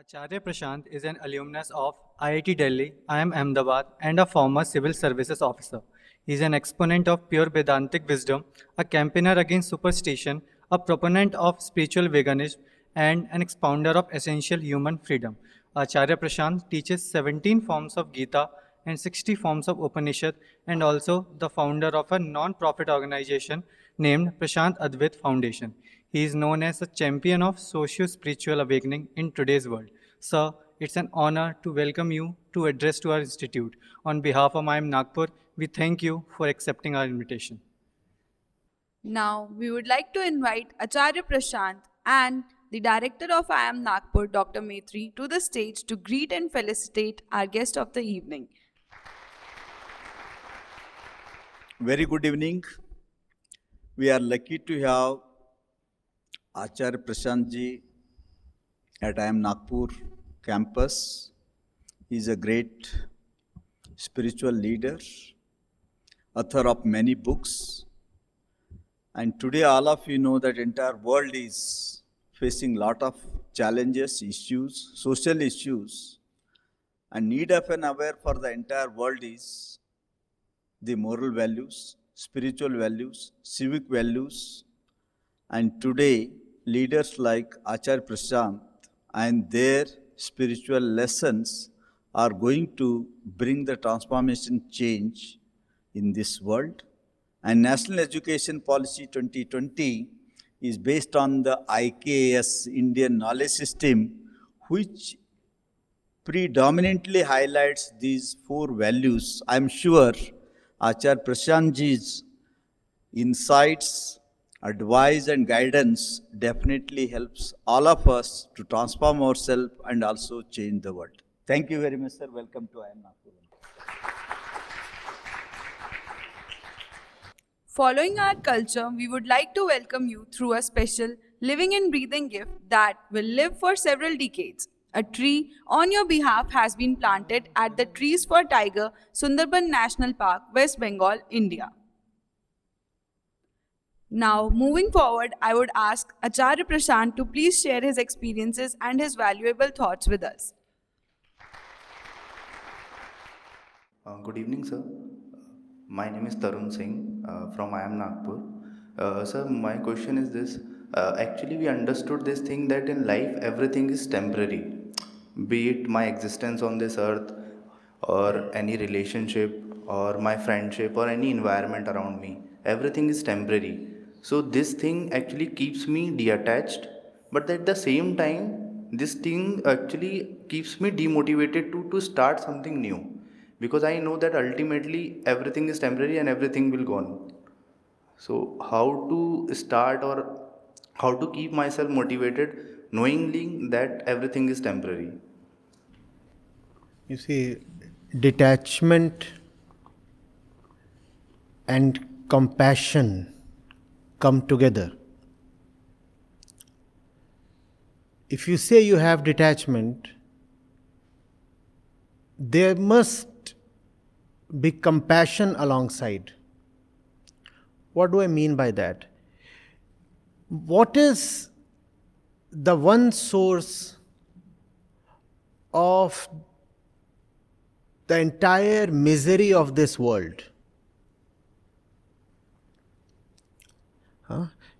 Acharya Prashant is an alumnus of IIT Delhi, IIM Ahmedabad, and a former civil services officer. He is an exponent of pure Vedantic wisdom, a campaigner against superstition, a proponent of spiritual veganism, and an expounder of essential human freedom. Acharya Prashant teaches 17 forms of Gita and 60 forms of Upanishad, and also the founder of a non-profit organization named Prashant Advait Foundation. He is known as a champion of socio-spiritual awakening in today's world. Sir, it's an honor to welcome you to address to our institute. On behalf of IIM Nagpur, we thank you for accepting our invitation. Now, we would like to invite Acharya Prashant and the director of IIM Nagpur, Dr. Metri, to the stage to greet and felicitate our guest of the evening. Very good evening. We are lucky to have Acharya Prashant ji at IIM Nagpur campus. Is a great spiritual leader, author of many books. And today all of you know that entire world is facing lot of challenges, issues, social issues. And need of an aware for the entire world is the moral values, spiritual values, civic values. And today, leaders like Acharya Prashant and their spiritual lessons are going to bring the transformation change in this world. And National Education Policy 2020 is based on the IKS Indian Knowledge System, which predominantly highlights these four values. I'm sure Acharya Prashantji's insights, advice, and guidance definitely helps all of us to transform ourselves and also change the world. Thank you very much, sir. Welcome to IIM Nagpur. Following our culture, we would like to welcome you through a special living and breathing gift that will live for several decades. A tree on your behalf has been planted at the Trees for Tiger Sundarban National Park, West Bengal, India. Now, moving forward, I would ask Acharya Prashant to please share his experiences and his valuable thoughts with us. Uh, good evening, sir. My name is Tarun Singh uh, from IIM Nagpur. Uh, sir, my question is this. Uh, actually, we understood this thing that in life everything is temporary, be it my existence on this earth, or any relationship, or my friendship, or any environment around me. Everything is temporary. So, this thing actually keeps me detached, but at the same time, this thing actually keeps me demotivated to, to start something new because I know that ultimately everything is temporary and everything will go on. So, how to start or how to keep myself motivated knowingly that everything is temporary? You see, detachment and compassion come together. If you say you have detachment, there must be compassion alongside. What do I mean by that? What is the one source of the entire misery of this world?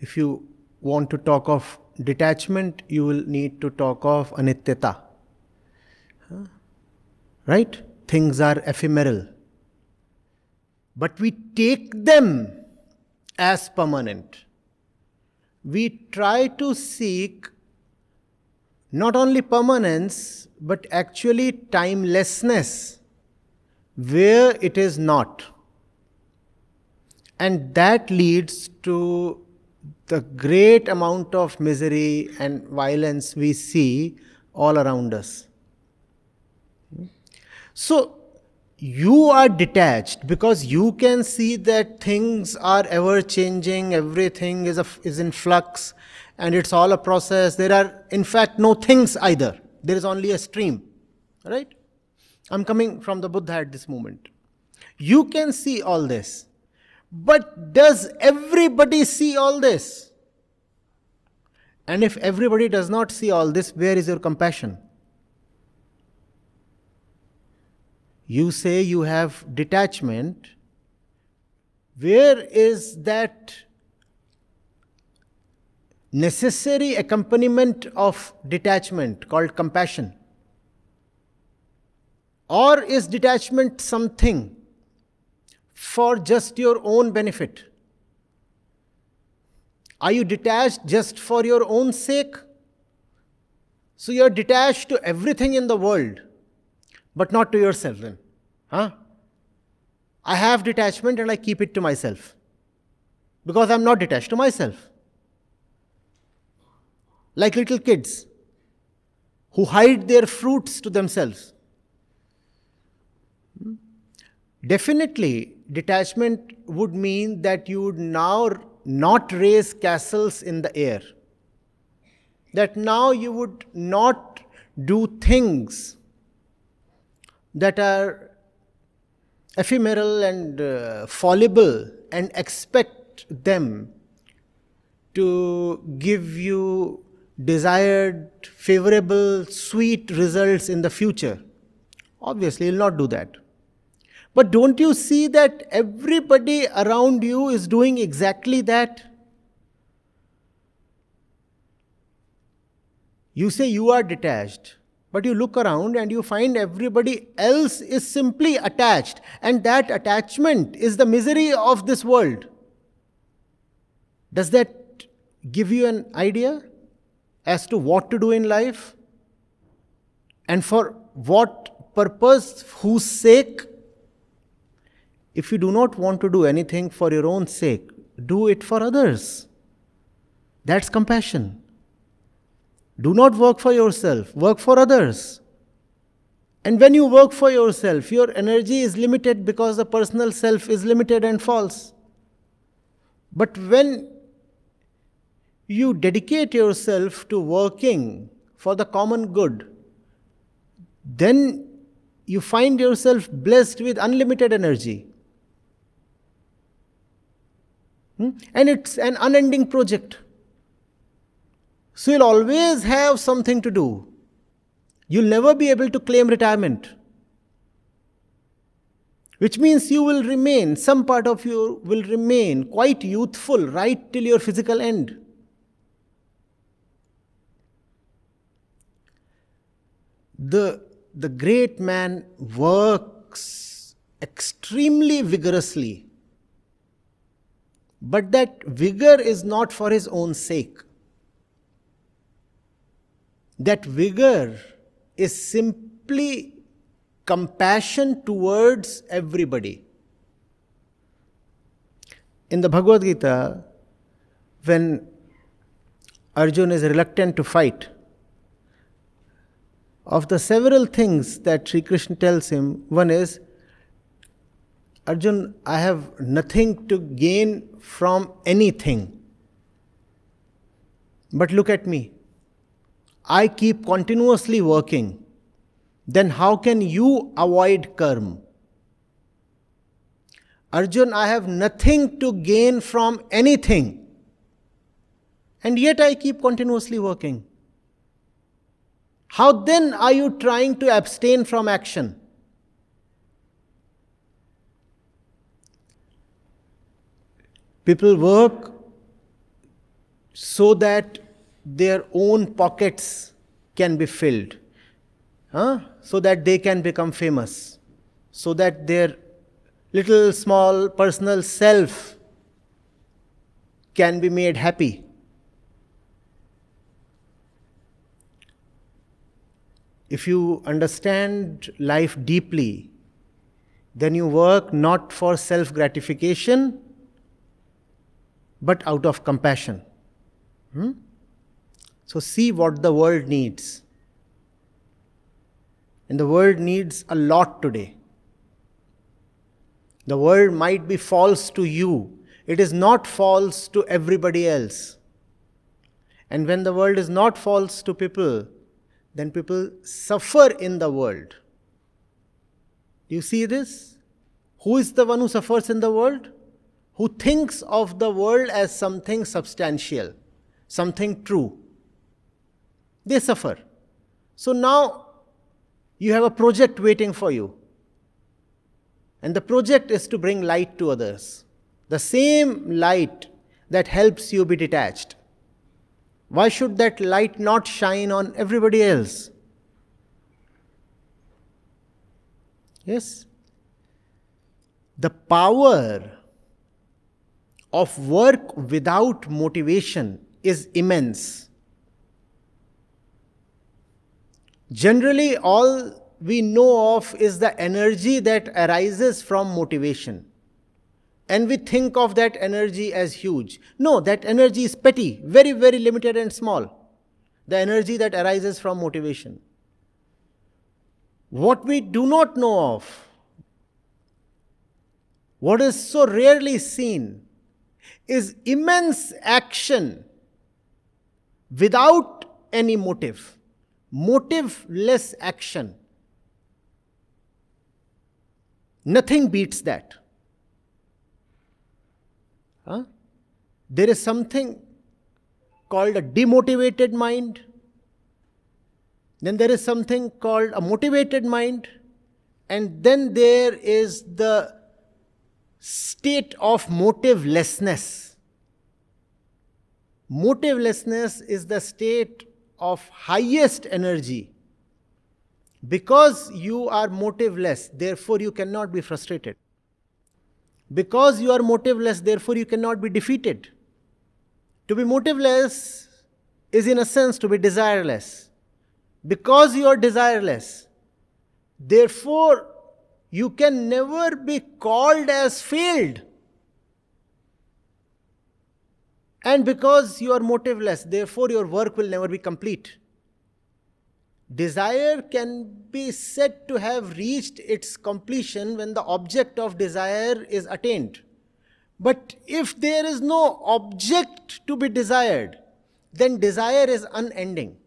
If you want to talk of detachment, you will need to talk of anityata. Right? Things are ephemeral. But we take them as permanent. We try to seek not only permanence, but actually timelessness where it is not. And that leads to the great amount of misery and violence we see all around us. So, you are detached because you can see that things are ever changing, everything is, a, is in flux, and it's all a process. There are, in fact, no things either, there is only a stream. Right? I'm coming from the Buddha at this moment. You can see all this, but does everybody see all this? And if everybody does not see all this, where is your compassion? You say you have detachment. Where is that necessary accompaniment of detachment called compassion? Or is detachment something for just your own benefit? Are you detached just for your own sake? So you're detached to everything in the world, but not to yourself then. Huh? I have detachment and I keep it to myself because I'm not detached to myself. Like little kids who hide their fruits to themselves. Hmm? Definitely, detachment would mean that you would now not raise castles in the air. That now you would not do things that are ephemeral and uh, fallible and expect them to give you desired, favorable, sweet results in the future. Obviously, you'll not do that. But don't you see that everybody around you is doing exactly that? You say you are detached, but you look around and you find everybody else is simply attached, and that attachment is the misery of this world. Does that give you an idea as to what to do in life? And for what purpose, whose sake? If you do not want to do anything for your own sake, do it for others. That's compassion. Do not work for yourself, work for others. And when you work for yourself, your energy is limited because the personal self is limited and false. But when you dedicate yourself to working for the common good, then you find yourself blessed with unlimited energy. Hmm? And it's an unending project. So you'll always have something to do. You'll never be able to claim retirement. Which means you will remain, some part of you will remain quite youthful right till your physical end. The, the great man works extremely vigorously, but that vigor is not for his own sake that vigor is simply compassion towards everybody. In the Bhagavad Gita, when Arjun is reluctant to fight, of the several things that Sri Krishna tells him, one is Arjun, I have nothing to gain from anything. But look at me. I keep continuously working, then how can you avoid karma? Arjun, I have nothing to gain from anything, and yet I keep continuously working. How then are you trying to abstain from action? People work so that their own pockets can be filled huh? so that they can become famous, so that their little small personal self can be made happy. If you understand life deeply, then you work not for self gratification but out of compassion. Hmm? So, see what the world needs. And the world needs a lot today. The world might be false to you, it is not false to everybody else. And when the world is not false to people, then people suffer in the world. Do you see this? Who is the one who suffers in the world? Who thinks of the world as something substantial, something true they suffer. So now you have a project waiting for you. And the project is to bring light to others. The same light that helps you be detached. Why should that light not shine on everybody else? Yes? The power of work without motivation is immense. Generally, all we know of is the energy that arises from motivation. And we think of that energy as huge. No, that energy is petty, very, very limited and small. The energy that arises from motivation. What we do not know of, what is so rarely seen, is immense action without any motive, motiveless action. Nothing beats that. Huh? There is something called a demotivated mind. Then there is something called a motivated mind. And then there is the state of motivelessness. Motivelessness is the state of highest energy. Because you are motiveless, therefore you cannot be frustrated. Because you are motiveless, therefore you cannot be defeated. To be motiveless is, in a sense, to be desireless. Because you are desireless, therefore you can never be called as failed. And because you are motiveless, therefore your work will never be complete. Desire can be said to have reached its completion when the object of desire is attained. But if there is no object to be desired, then desire is unending.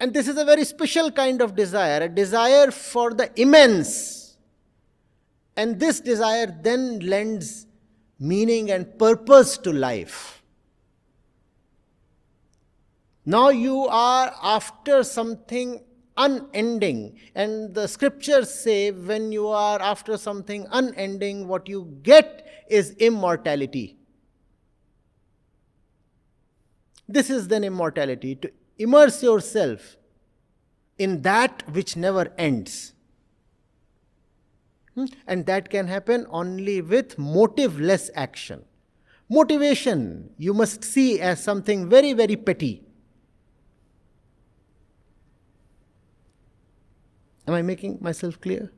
And this is a very special kind of desire, a desire for the immense. And this desire then lends meaning and purpose to life. Now you are after something unending. And the scriptures say when you are after something unending, what you get is immortality. This is then immortality to immerse yourself in that which never ends. Hmm? And that can happen only with motiveless action. Motivation you must see as something very, very petty. Am I making myself clear?